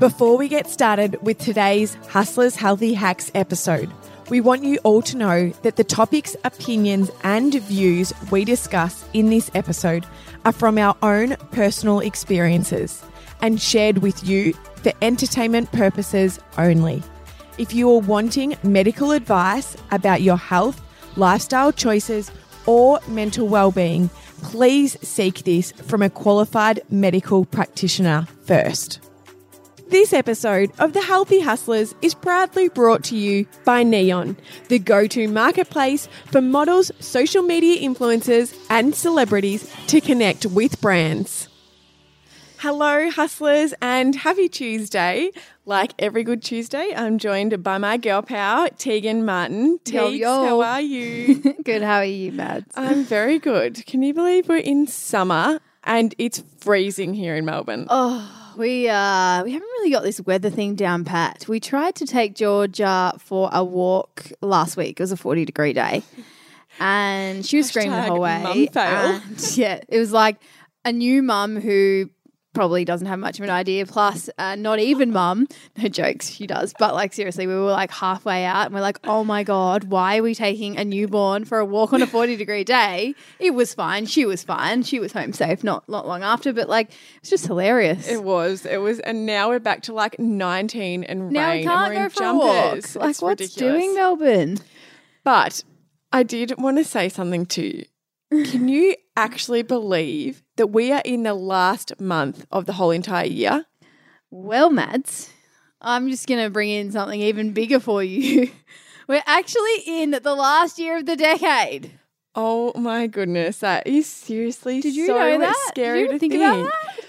Before we get started with today's Hustlers Healthy Hacks episode, we want you all to know that the topics, opinions, and views we discuss in this episode are from our own personal experiences and shared with you for entertainment purposes only. If you are wanting medical advice about your health, lifestyle choices, or mental well-being, please seek this from a qualified medical practitioner first. This episode of The Healthy Hustlers is proudly brought to you by Neon, the go to marketplace for models, social media influencers, and celebrities to connect with brands. Hello, hustlers, and happy Tuesday. Like every good Tuesday, I'm joined by my girl pal, Tegan Martin. Teags, yo. how are you? Good. How are you, Mads? I'm very good. Can you believe we're in summer and it's freezing here in Melbourne? Oh, we uh we haven't really got this weather thing down pat. We tried to take Georgia for a walk last week. It was a 40 degree day. And she was screaming the whole way. mum fail. And, yeah, it was like a new mum who probably doesn't have much of an idea. Plus, uh, not even mum. No jokes, she does. But like seriously, we were like halfway out, and we're like, oh my god, why are we taking a newborn for a walk on a forty degree day? It was fine. She was fine. She was home safe. Not not long after, but like it's just hilarious. It was, it was, and now we're back to like 19 and now rain. we can't go in for a walk. jumpers. Like It's what's ridiculous. doing Melbourne? But I did want to say something to you. Can you actually believe that we are in the last month of the whole entire year? Well, Mads, I'm just going to bring in something even bigger for you. We're actually in the last year of the decade. Oh my goodness, that is seriously Did you so know that? scary Did you to think think. about that?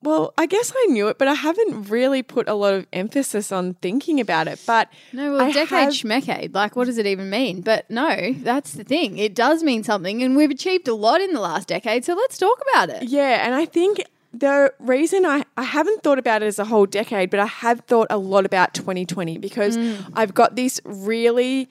Well, I guess I knew it, but I haven't really put a lot of emphasis on thinking about it. But No, well, I decade, have- schmecade. Like, what does it even mean? But no, that's the thing. It does mean something, and we've achieved a lot in the last decade. So let's talk about it. Yeah, and I think the reason I, I haven't thought about it as a whole decade, but I have thought a lot about 2020 because mm. I've got this really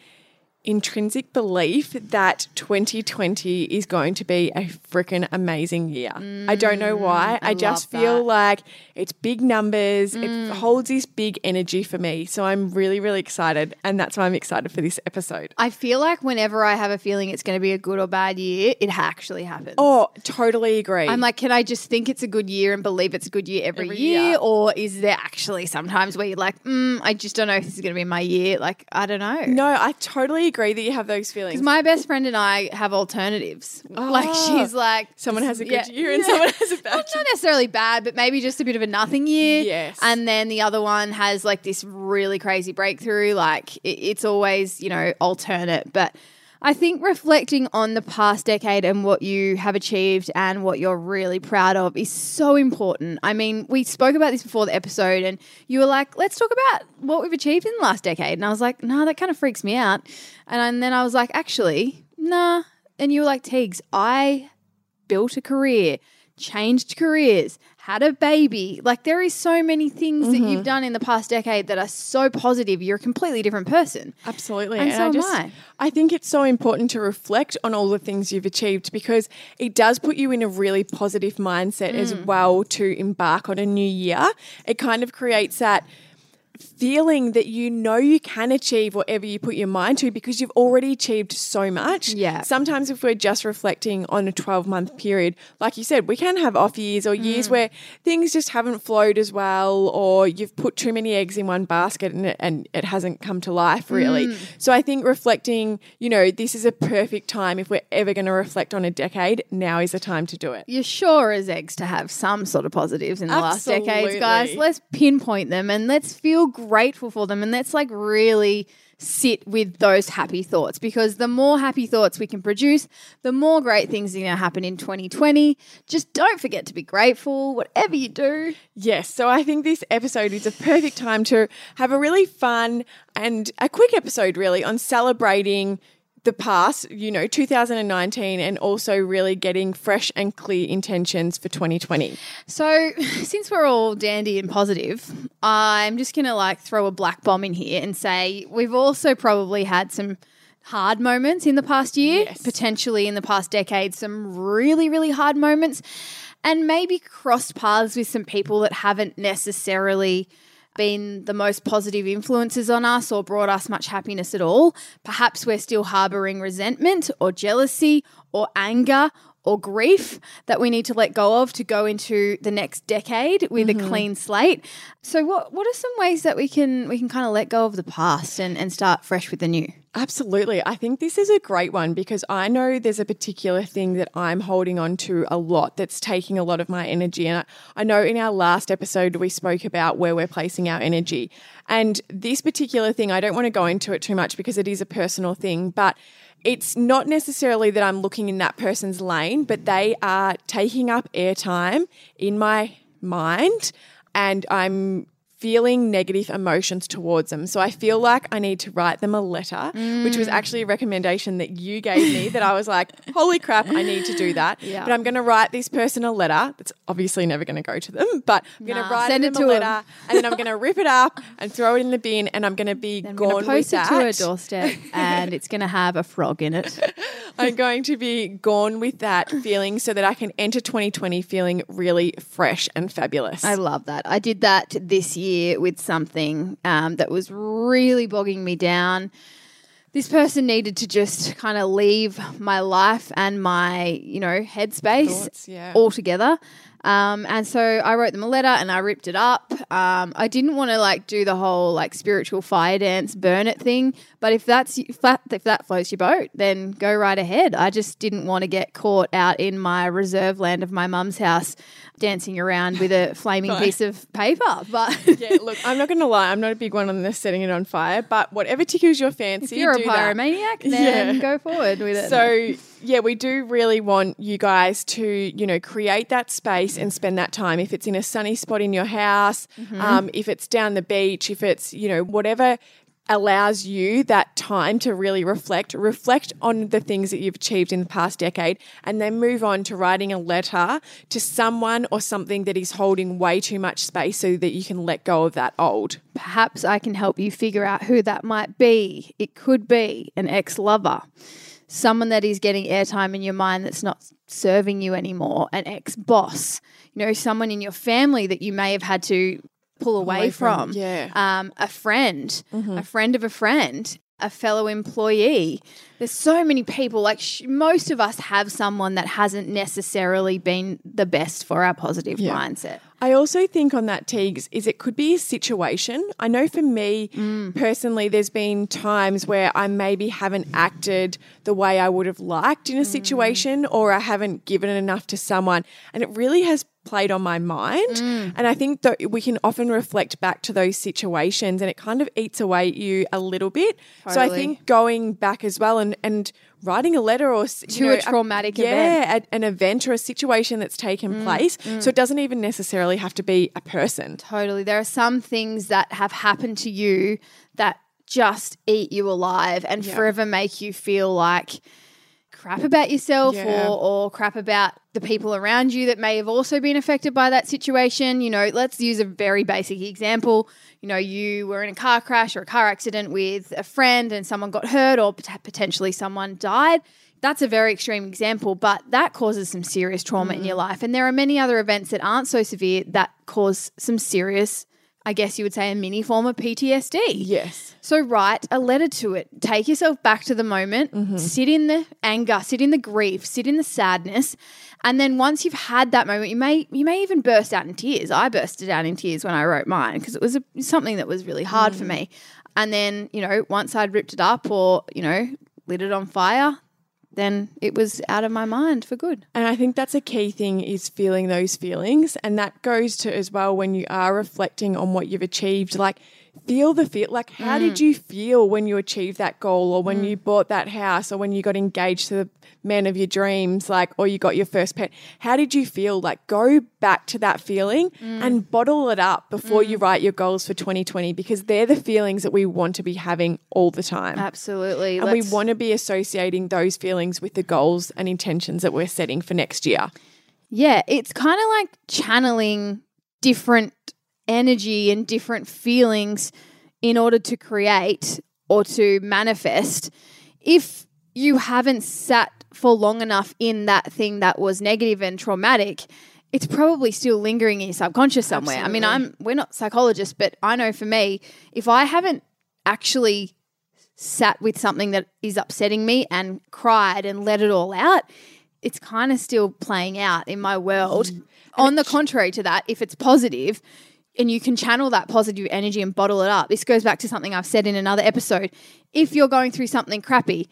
intrinsic belief that 2020 is going to be a freaking amazing year. I don't know why. I, just feel that. like it's big numbers. It holds this big energy for me. So I'm really, really excited. And that's why I'm excited for this episode. I feel like whenever I have a feeling it's going to be a good or bad year, it actually happens. Oh, totally agree. I'm like, can I just think it's a good year and believe it's a good year every, Every year? year. Or is there actually sometimes where you're like, mm, I just don't know if this is going to be my year? Like, I don't know. no, I totally agree that you have those feelings. Because my best friend and I have alternatives. like, Ah. she's like, Someone has a good yeah, year and yeah. someone has a bad Well, not necessarily bad, but maybe just a bit of a nothing year. Yes. And then the other one has like this really crazy breakthrough. Like it, it's always, you know, alternate. But I think reflecting on the past decade and what you have achieved and what you're really proud of is so important. I mean, we spoke about this before the episode, and you were like, let's talk about what we've achieved in the last decade. And I was like, nah, that kind of freaks me out. And then I was like, actually, nah. And you were like, Teagues, I built a career, changed careers, had a baby. Like there is so many things that you've done in the past decade that are so positive. You're a completely different person. Absolutely. And so I am just I. I think it's so important to reflect on all the things you've achieved because it does put you in a really positive mindset as Mm. well to embark on a new year. It kind of creates that feeling that you know you can achieve whatever you put your mind to because you've already achieved so much. Yeah. Sometimes if we're just reflecting on a 12 month period, like you said, we can have off years or Mm. years where things just haven't flowed as well or you've put too many eggs in one basket and it, and it hasn't come to life really. Mm. So I think reflecting, you know, this is a perfect time if we're ever going to reflect on a decade, now is the time to do it. You're sure as eggs to have some sort of positives in the last decades, guys. Let's pinpoint them and let's feel grateful for them and let's like really sit with those happy thoughts because the more happy thoughts we can produce, the more great things are going to happen in 2020. Just don't forget to be grateful, whatever you do. Yes, so I think this episode is a perfect time to have a really fun and a quick episode, really, on celebrating the past, you know, 2019, and also really getting fresh and clear intentions for 2020. So, since we're all dandy and positive, I'm just going to like throw a black bomb in here and say we've also probably had some hard moments in the past year, Yes. potentially in the past decade, some really, really hard moments. and maybe crossed paths with some people that haven't necessarily been the most positive influences on us or brought us much happiness at all. Perhaps we're still harboring resentment or jealousy or anger or grief that we need to let go of to go into the next decade with mm-hmm. a clean slate. So what what are some ways that we can we can kind of let go of the past and, and start fresh with the new? Absolutely. I think this is a great one because I know there's a particular thing that I'm holding on to a lot that's taking a lot of my energy. And I, I know in our last episode, we spoke about where we're placing our energy. And this particular thing, I don't want to go into it too much because it is a personal thing, but it's not necessarily that I'm looking in that person's lane, but they are taking up airtime in my mind and I'm feeling negative emotions towards them. So I feel like I need to write them a letter, mm. which was actually a recommendation that you gave me that I was like, holy crap, I need to do that. Yeah. But I'm going to write this person a letter. That's obviously never going to go to them, but I'm going nah, to write them a letter him. and then I'm going to rip it up and throw it in the bin and I'm going to be then gone post with it that. to her doorstep and it's going to have a frog in it. I'm going to be gone with that feeling so that I can enter 2020 feeling really fresh and fabulous. I love that. I did that this year with something um, that was really bogging me down. This person needed to just kind of leave my life and my, you know, headspace Thoughts, yeah. altogether. Um, and so I wrote them a letter and I ripped it up. Um, I didn't want to like do the whole like spiritual fire dance, burn it thing. But if that's if that, if that floats your boat, then go right ahead. I just didn't want to get caught out in my reserve land of my mum's house dancing around with a flaming piece of paper. But yeah, look, I'm not going to lie. I'm not a big one on this setting it on fire. But whatever tickles your fancy, if you're a pyromaniac, that. then yeah. go forward with it. So yeah, we do really want you guys to, you know, create that space and spend that time. If it's in a sunny spot in your house, mm-hmm. um, if it's down the beach, if it's, you know, whatever allows you that time to really reflect, reflect on the things that you've achieved in the past decade, and then move on to writing a letter to someone or something that is holding way too much space so that you can let go of that old. Perhaps I can help you figure out who that might be. It could be an ex lover someone that is getting airtime in your mind that's not serving you anymore, an ex boss, you know, someone in your family that you may have had to pull away, away from, from, yeah, um, a friend, mm-hmm. a friend of a friend, a fellow employee. There's so many people. Like sh- most of us have someone that hasn't necessarily been the best for our positive yeah. mindset. I also think on that, Teagues, is it could be a situation. I know for me mm. personally, there's been times where I maybe haven't acted the way I would have liked in a mm. situation, or I haven't given enough to someone, and it really has played on my mind. Mm. And I think that we can often reflect back to those situations and it kind of eats away at you a little bit. Totally. So I think going back as well and, and writing a letter or to know, a traumatic a, event. Yeah, an event or a situation that's taken mm, place. Mm. So it doesn't even necessarily have to be a person. Totally. There are some things that have happened to you that just eat you alive and yeah. forever make you feel like crap about yourself yeah. or, or crap about the people around you that may have also been affected by that situation. You know, let's use a very basic example. You know, you were in a car crash or a car accident with a friend and someone got hurt or potentially someone died. That's a very extreme example, but that causes some serious trauma mm. in your mm. life. And there are many other events that aren't so severe that cause some serious I guess you would say, a mini form of PTSD. Yes. So write a letter to it. Take yourself back to the moment, mm-hmm. sit in the anger, sit in the grief, sit in the sadness. And then once you've had that moment, you may you may even burst out in tears. I bursted out in tears when I wrote mine because it was a, something that was really hard mm. for me. And then, you know, once I'd ripped it up or, you know, lit it on fire, then it was out of my mind for good. And I think that's a key thing is feeling those feelings. And that goes to as well when you are reflecting on what you've achieved. Like feel the feel like how mm. did you feel when you achieved that goal or when mm. you bought that house or when you got engaged to the man of your dreams like or you got your first pet how did you feel like go back to that feeling mm. and bottle it up before you mm. write your goals for 2020 because they're the feelings that we want to be having all the time absolutely and Let's... we want to be associating those feelings with the goals and intentions that we're setting for next year yeah it's kind of like channeling different energy and different feelings in order to create or to manifest, if you haven't sat for long enough in that thing that was negative and traumatic, it's probably still lingering in your subconscious somewhere. I mean, I'm we're not psychologists, but I know for me, if I haven't actually sat with something that is upsetting me and cried and let it all out, it's kind of still playing out in my world. On the contrary to that, if it's positive and you can channel that positive energy and bottle it up, this goes back to something I've said in another episode. If you're going through something crappy,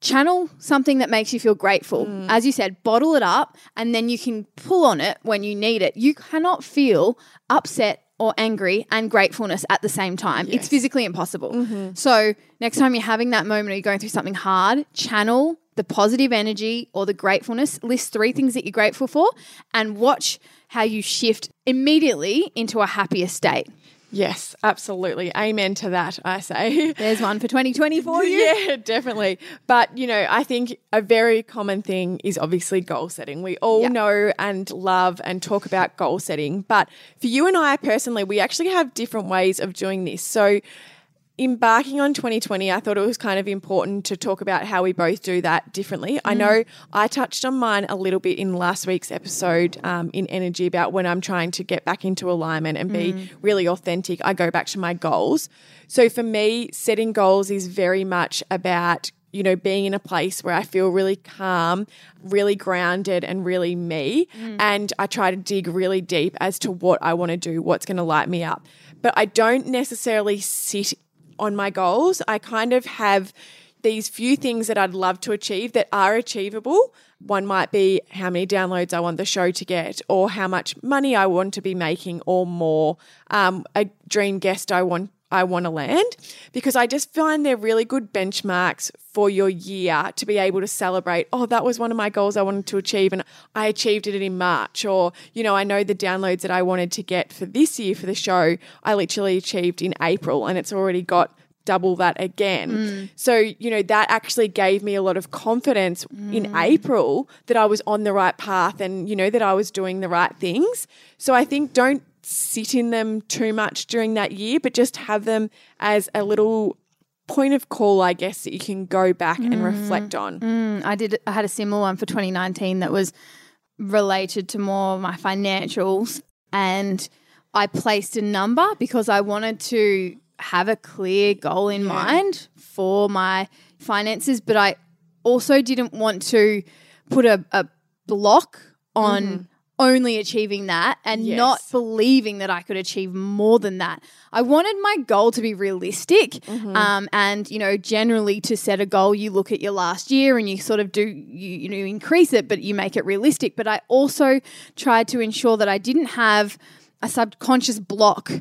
channel something that makes you feel grateful. Mm. As you said, bottle it up and then you can pull on it when you need it. You cannot feel upset or angry and gratefulness at the same time. It's physically impossible. Mm-hmm. So, next time you're having that moment or you're going through something hard, channel the positive energy or the gratefulness. List three things that you're grateful for and watch how you shift immediately into a happier state. Yes, absolutely. Amen to that, I say. There's one for 2020 for you. Yeah, definitely. But, you know, I think a very common thing is obviously goal setting. We all Yeah. know and love and talk about goal setting. But for you and I personally, we actually have different ways of doing this. So, embarking on 2020, I thought it was kind of important to talk about how we both do that differently. I mm. know I touched on mine a little bit in last week's episode um, in energy about when I'm trying to get back into alignment and be mm. really authentic, I go back to my goals. So for me, setting goals is very much about you know, being in a place where I feel really calm, really grounded, and really me. Mm. And I try to dig really deep as to what I want to do, what's going to light me up. But I don't necessarily sit on my goals. I kind of have these few things that I'd love to achieve that are achievable. One might be how many downloads I want the show to get, or how much money I want to be making, or more. Um, a dream guest I want I want to land because I just find they're really good benchmarks for your year to be able to celebrate. Oh, that was one of my goals I wanted to achieve, and I achieved it in March. Or, you know, I know the downloads that I wanted to get for this year for the show, I literally achieved in April, and it's already got double that again. Mm. So, you know, that actually gave me a lot of confidence in mm. April that I was on the right path and, you know, that I was doing the right things. So I think don't sit in them too much during that year, but just have them as a little point of call, I guess, that you can go back and reflect on. Mm, I did. I had a similar one for 2019 that was related to more my financials, and I placed a number because I wanted to have a clear goal in mind for my finances, but I also didn't want to put a, a block on. Only achieving that and Yes. not believing that I could achieve more than that. I wanted my goal to be realistic. Um, and, you know, generally to set a goal, you look at your last year and you sort of do, you, you know, increase it, but you make it realistic. But I also tried to ensure that I didn't have a subconscious block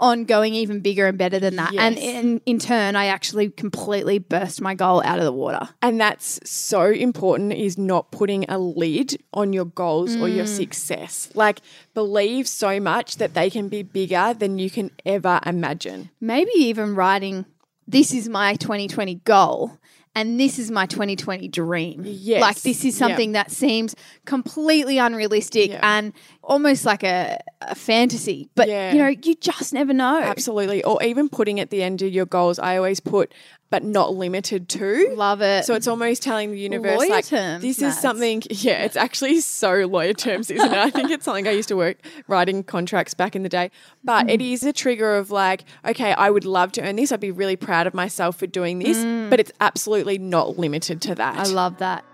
on going even bigger and better than that. And in, in turn, I actually completely burst my goal out of the water. And that's so important is not putting a lid on your goals or your mm. success. Like, believe so much that they can be bigger than you can ever imagine. maybe even writing this is my 2020 goal and this is my 2020 dream. Yes. Like this is something that seems completely unrealistic Yeah. and almost like a, a fantasy. But Yeah. you know, you just never know. Absolutely. Or even putting at the end of your goals, I always put, but not limited to. Love it. So it's almost telling the universe, Lawyer like, terms, this Mads. is something, yeah, it's actually so lawyer terms, isn't it? I think it's something I used to work writing contracts back in the day. But it mm. is a trigger of like, okay, I would love to earn this. I'd be really proud of myself for doing this, mm. but it's absolutely not limited to that. I love that.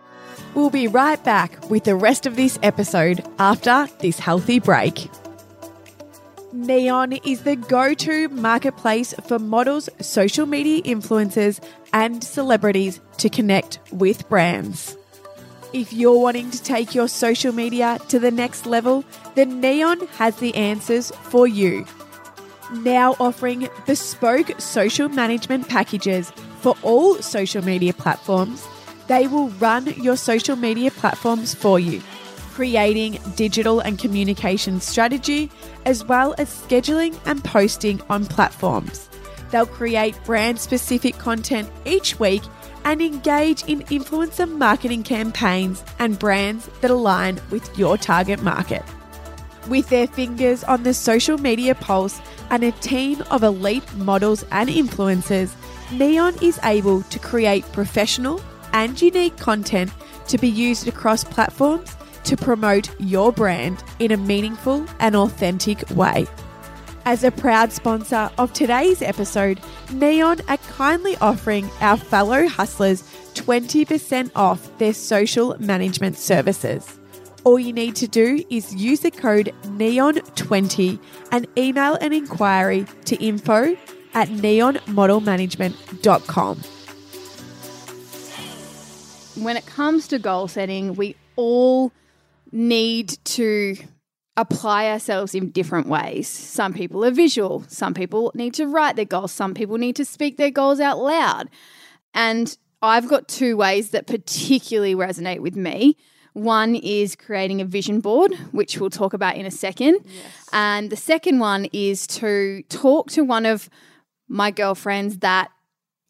We'll be right back with the rest of this episode after this healthy break. Neon is the go to marketplace for models, social media influencers, and celebrities to connect with brands. If you're wanting to take your social media to the next level, then Neon has the answers for you. Now offering bespoke social management packages for all social media platforms, they will run your social media platforms for you, creating digital and communication strategy, as well as scheduling and posting on platforms. They'll create brand specific content each week and engage in influencer marketing campaigns and brands that align with your target market. With their fingers on the social media pulse and a team of elite models and influencers, Neon is able to create professional and unique content to be used across platforms to promote your brand in a meaningful and authentic way. As a proud sponsor of today's episode, Neon are kindly offering our fellow hustlers 20% off their social management services. All you need to do is use the code NEON20 and email an inquiry to info at neonmodelmanagement.com. When it comes to goal setting, we all need to apply ourselves in different ways. Some people are visual, some people need to write their goals, some people need to speak their goals out loud. And I've got two ways that particularly resonate with me. One is creating a vision board, which we'll talk about in a second. Yes. And the second one is to talk to one of my girlfriends that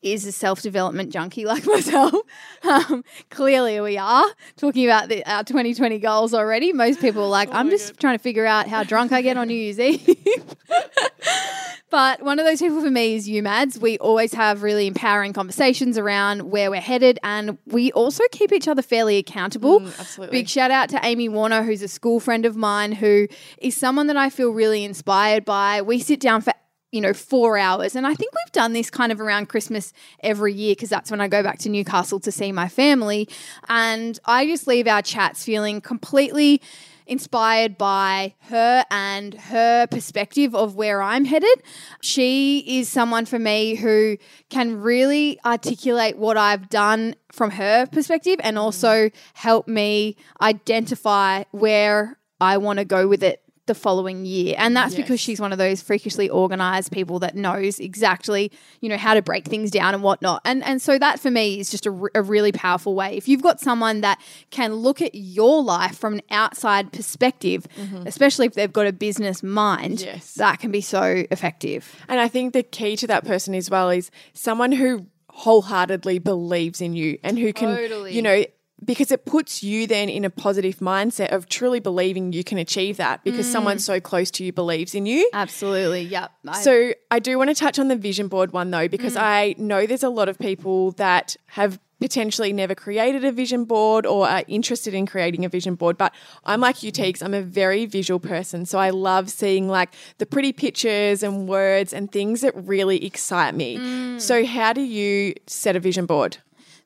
is a self development junkie like myself. Um, clearly, we are talking about the, our 2020 goals already. Most people are like, oh I'm just God. trying to figure out how drunk I get on New Year's Eve. but one of those people for me is you, Mads. We always have really empowering conversations around where we're headed, and we also keep each other fairly accountable. Mm, absolutely. Big shout out to Amy Warner, who's a school friend of mine, who is someone that I feel really inspired by. We sit down for you know, four hours. And I think we've done this kind of around Christmas every year because that's when I go back to Newcastle to see my family. And I just leave our chats feeling completely inspired by her and her perspective of where I'm headed. She is someone for me who can really articulate what I've done from her perspective and also mm. help me identify where I want to go with it the following year. And that's yes. because she's one of those freakishly organized people that knows exactly, you know, how to break things down and whatnot. And and so that for me is just a, a really powerful way. If you've got someone that can look at your life from an outside perspective, mm-hmm. especially if they've got a business mind, yes. that can be so effective. And I think the key to that person as well is someone who wholeheartedly believes in you and who can totally. you know because it puts you then in a positive mindset of truly believing you can achieve that because mm. someone so close to you believes in you. Absolutely. Yep. I- so I do want to touch on the vision board one though, because mm. I know there's a lot of people that have potentially never created a vision board or are interested in creating a vision board. But I'm like you, Teagues, I'm a very visual person. So I love seeing like the pretty pictures and words and things that really excite me. Mm. So, how do you set a vision board?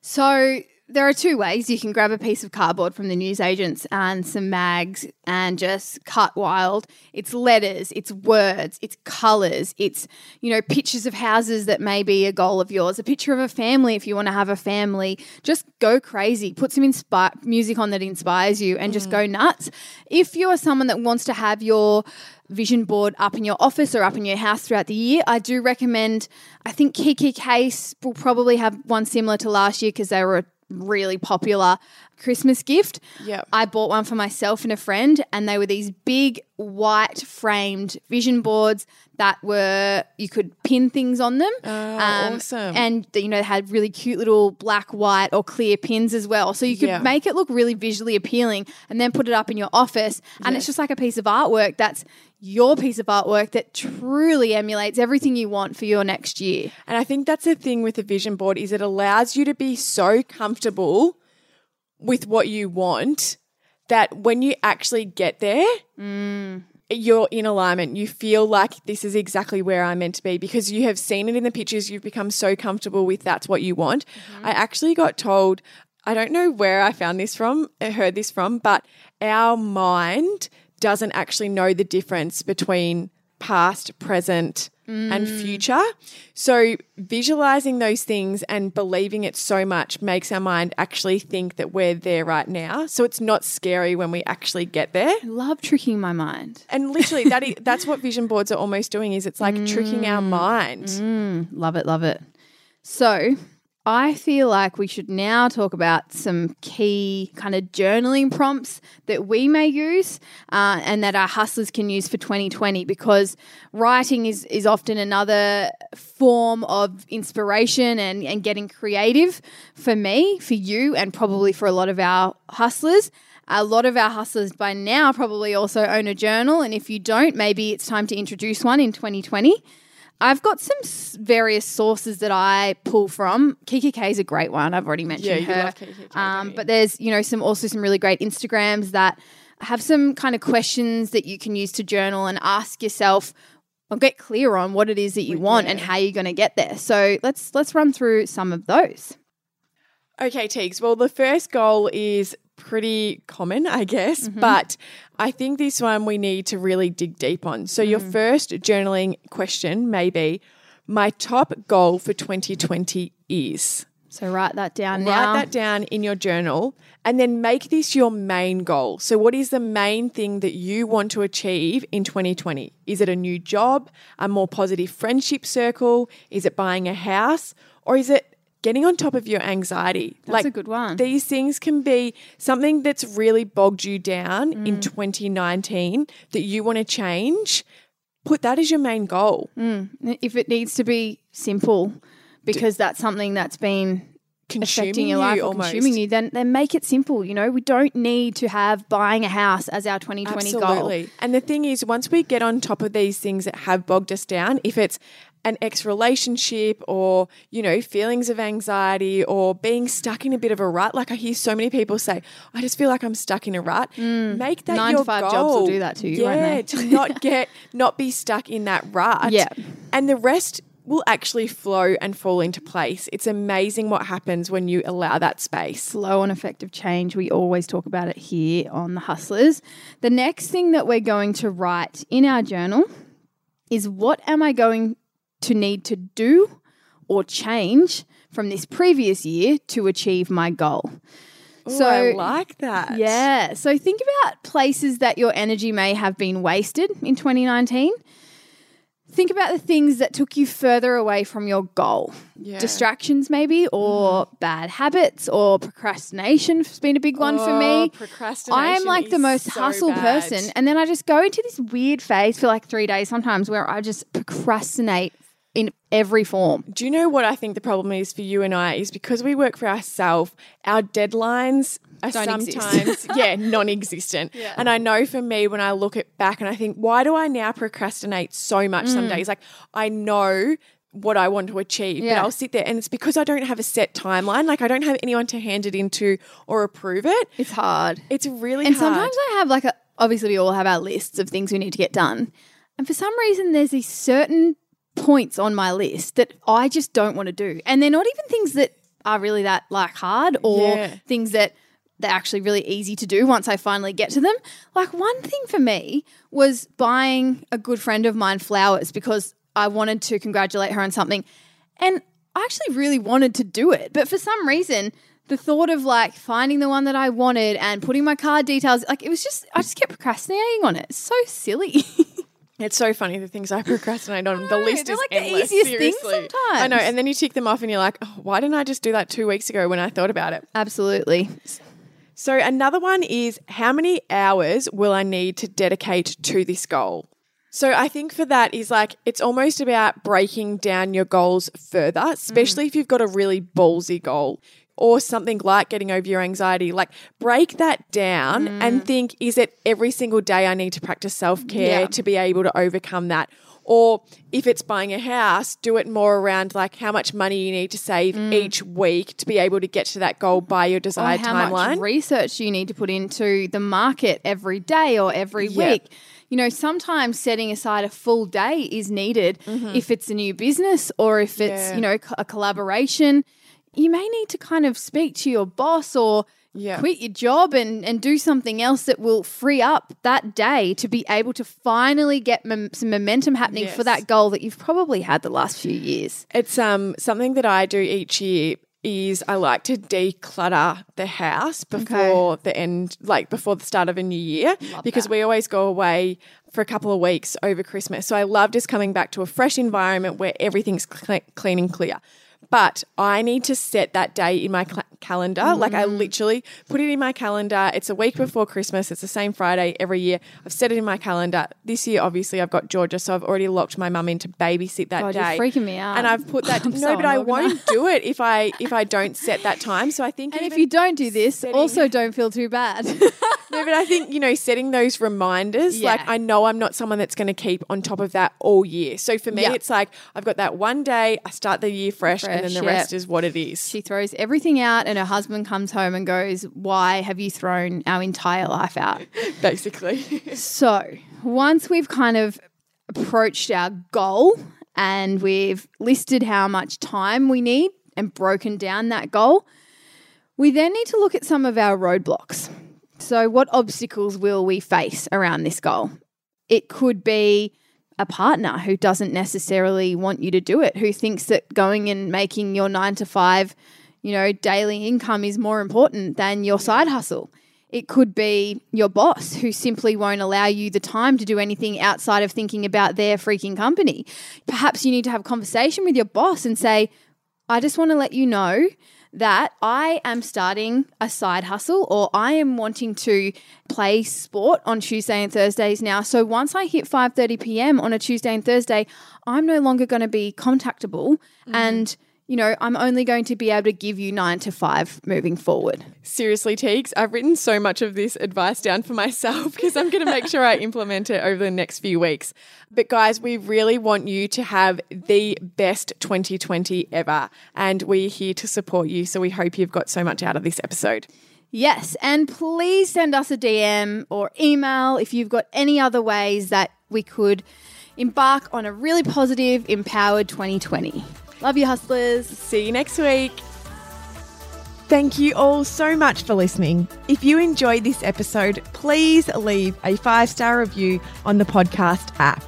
So, there are two ways. You can grab a piece of cardboard from the newsagents and some mags and just cut wild. It's letters, it's words, it's colors, it's, you know, pictures of houses that may be a goal of yours, a picture of a family if you want to have a family. Just go crazy. Put some inspi- music on that inspires you and mm. just go nuts. If you are someone that wants to have your vision board up in your office or up in your house throughout the year. I do recommend, I think kikki.K's will probably have one similar to last year because they were really popular Christmas gift. Yeah. I bought one for myself and a friend, and they were these big white framed vision boards that were you could pin things on them. Oh, um, awesome! And you know they had really cute little black, white, or clear pins as well, so you could yeah. make it look really visually appealing, and then put it up in your office, and it's just like a piece of artwork that's your piece of artwork that truly emulates everything you want for your next year. And I think that's the thing with a vision board is it allows you to be so comfortable with what you want that when you actually get there, mm. you're in alignment. You feel like this is exactly where I'm meant to be because you have seen it in the pictures. You've become so comfortable with that's what you want. Mm-hmm. I actually got told, I don't know where I found this from, I heard this from, but our mind doesn't actually know the difference between past, present, mm. and future. So, visualizing those things and believing it so much makes our mind actually think that we're there right now. So, it's not scary when we actually get there. I love tricking my mind. And literally, that is, that's what vision boards are almost doing is it's like mm. tricking our mm. mind. Mm. Love it, love it. So, I feel like we should now talk about some key kind of journaling prompts that we may use uh, and that our hustlers can use for 2020 because writing is, is often another form of inspiration and, and getting creative for me, for you, and probably for a lot of our hustlers. A lot of our hustlers by now probably also own a journal, and if you don't, maybe it's time to introduce one in 2020. I've got some s- various sources that I pull from. kikki.K is a great one. I've already mentioned you her. K, um, but there's you know some also some really great Instagrams that have some kind of questions that you can use to journal and ask yourself or get clear on what it is that you want and how you're going to get there. So let's let's run through some of those. Okay, Teagues. Well, the first goal is pretty common, I guess, mm-hmm. but I think this one we need to really dig deep on. So, your mm. first journaling question may be My top goal for 2020 is. So write that down now. Write that down in your journal and then make this your main goal. So, what is the main thing that you want to achieve in 2020? Is it a new job, a more positive friendship circle? Is it buying a house? Or is it getting on top of your anxiety? That's a good one. These things can be something that's really bogged you down Mm. in 2019 that you want to change. Put that as your main goal. if it needs to be simple because that's something that's been Consuming affecting your you life or almost. consuming you, then then make it simple. You know, we don't need to have buying a house as our 2020 goal. And the thing is, once we get on top of these things that have bogged us down, if it's an ex relationship or, you know, feelings of anxiety or being stuck in a bit of a rut, like I hear so many people say, I just feel like I'm stuck in a rut. Make that Mm. Nine to five goal. jobs will do that to you, Yeah, to not get, not be stuck in that rut. Yeah. And the rest will actually flow and fall into place. It's amazing what happens when you allow that space. Slow and effective change. We always talk about it here on the Hustlers. The next thing that we're going to write in our journal is what am I going to need to do or change from this previous year to achieve my goal? So I like that. Yeah. So think about places that your energy may have been wasted in 2019. Think about the things that took you further away from your goal. Yeah. Distractions, maybe, or mm-hmm. bad habits, or procrastination has been a big one for Oh, me. procrastination I am like the most so hustle bad. person. And then I just go into this weird phase for like three days sometimes where I just procrastinate in every form. Do you know what I think the problem is for you and I is because we work for ourselves, our deadlines are Don't sometimes yeah, non-existent. And I know for me when I look at back and I think, why do I now procrastinate so much Mm. some days? Like I know what I want to achieve, Yeah. but I'll sit there and it's because I don't have a set timeline. Like I don't have anyone to hand it into or approve it. It's hard. It's really hard. And hard. sometimes I have like a obviously we all have our lists of things we need to get done. And for some reason there's these certain points on my list that I just don't want to do. And they're not even things that are really that like hard or Yeah. things that they're actually really easy to do once I finally get to them. Like one thing for me was buying a good friend of mine flowers because I wanted to congratulate her on something. And I actually really wanted to do it. But for some reason, the thought of like finding the one that I wanted and putting my card details, like it was just, I just kept procrastinating on it. It's so silly. It's so funny the things I procrastinate on. the list they're is like the endless, easiest things seriously. I know, and then you tick them off, and you're like, oh, "Why didn't I just do that two weeks ago when I thought about it?" Absolutely. So another one is how many hours will I need to dedicate to this goal? So I think for that is like it's almost about breaking down your goals further, mm. especially if you've got a really ballsy goal or something like getting over your anxiety. Like break that down and think is it every single day I need to practice self-care Yeah. to be able to overcome that? Or if it's buying a house, do it more around like how much money you need to save each week to be able to get to that goal by your Or desired how timeline. much research you need to put into the market every day or every Yeah. week? You know, sometimes setting aside a full day is needed if it's a new business or if it's, Mm-hmm. Yeah. you know, a collaboration. You may need to kind of speak to your boss or Yeah. quit your job and, and do something else that will free up that day to be able to finally get mom- some momentum happening for that goal that you've probably had the last few years. It's um something that I do each year is I like to declutter the house before the end like before the start of a new year because we always go away for a couple of weeks over Christmas. So I love just coming back to a fresh environment where everything's cle clean and clear. But I need to set that day in my cl- calendar. Like I mm. literally put it in my calendar. It's a week before Christmas. It's the same Friday every year. I've set it in my calendar. This year, obviously, I've got Georgia, so I've already locked my mum in to babysit that God, you're day. freaking me out. And I've put that. No, so but I won't do it if I if I don't set that time. So I think And if you don't do this, setting- also don't feel too bad. no, but I think, you know, setting those reminders, Yeah. like I know I'm not someone that's going to keep on top of that all year. So for me, Yeah. it's like I've got that one day, I start the year fresh, and then the yeah. rest is what it is. she throws everything out, and her husband comes home and goes, Why have you thrown our entire life out? Basically. So, once we've kind of approached our goal and we've listed how much time we need and broken down that goal, we then need to look at some of our roadblocks. So, what obstacles will we face around this goal? It could be a partner who doesn't necessarily want you to do it, who thinks that going and making your nine to five, you know, daily income is more important than your side hustle. It could be your boss who simply won't allow you the time to do anything outside of thinking about their freaking company. Perhaps you need to have a conversation with your boss and say, I just want to let you know that I am starting a side hustle or I am wanting to play sport on Tuesday and Thursdays now. So once I hit 5:30 p.m. on a Tuesday and Thursday, I'm no longer going to be contactable mm-hmm. and you know, I'm only going to be able to give you 9 to 5 moving forward. Seriously, Teagues, I've written so much of this advice down for myself because I'm going to make sure I implement it over the next few weeks. But guys, we really want you to have the best 2020 ever. And we're here to support you. So we hope you've got so much out of this episode. Yes, and please send us a DM or email if you've got any other ways that we could embark on a really positive, empowered 2020. Love you, hustlers. See you next week. Thank you all so much for listening. If you enjoyed this episode, please leave a five star review on the podcast app.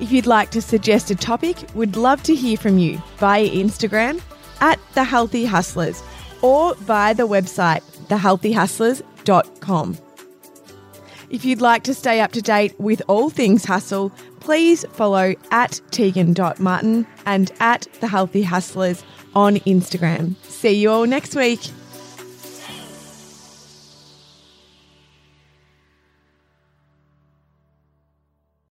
If you'd like to suggest a topic, we'd love to hear from you via Instagram at The Healthy Hustlers or via the website thehealthyhustlers.com. If you'd like to stay up to date with all things hustle, please follow at Tegan.Martin and at The Healthy Hustlers on Instagram. See you all next week.